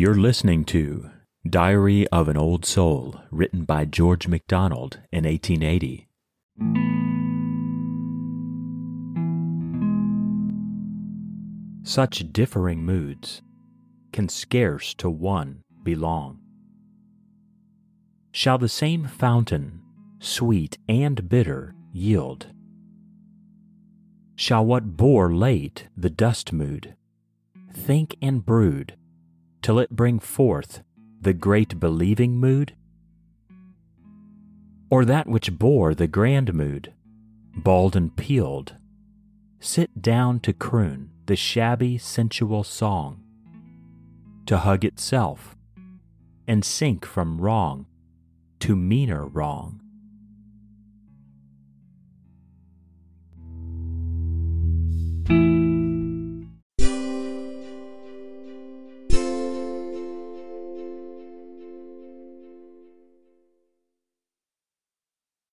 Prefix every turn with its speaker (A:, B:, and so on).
A: You're listening to Diary of an Old Soul, written by George MacDonald in 1880. Such differing moods can scarce to one belong. Shall the same fountain, sweet and bitter, yield? Shall what bore late the dust mood think and brood till it bring forth the great believing mood? Or that which bore the grand mood, bald and peeled, sit down to croon the shabby sensual song, to hug itself, and sink from wrong to meaner wrong?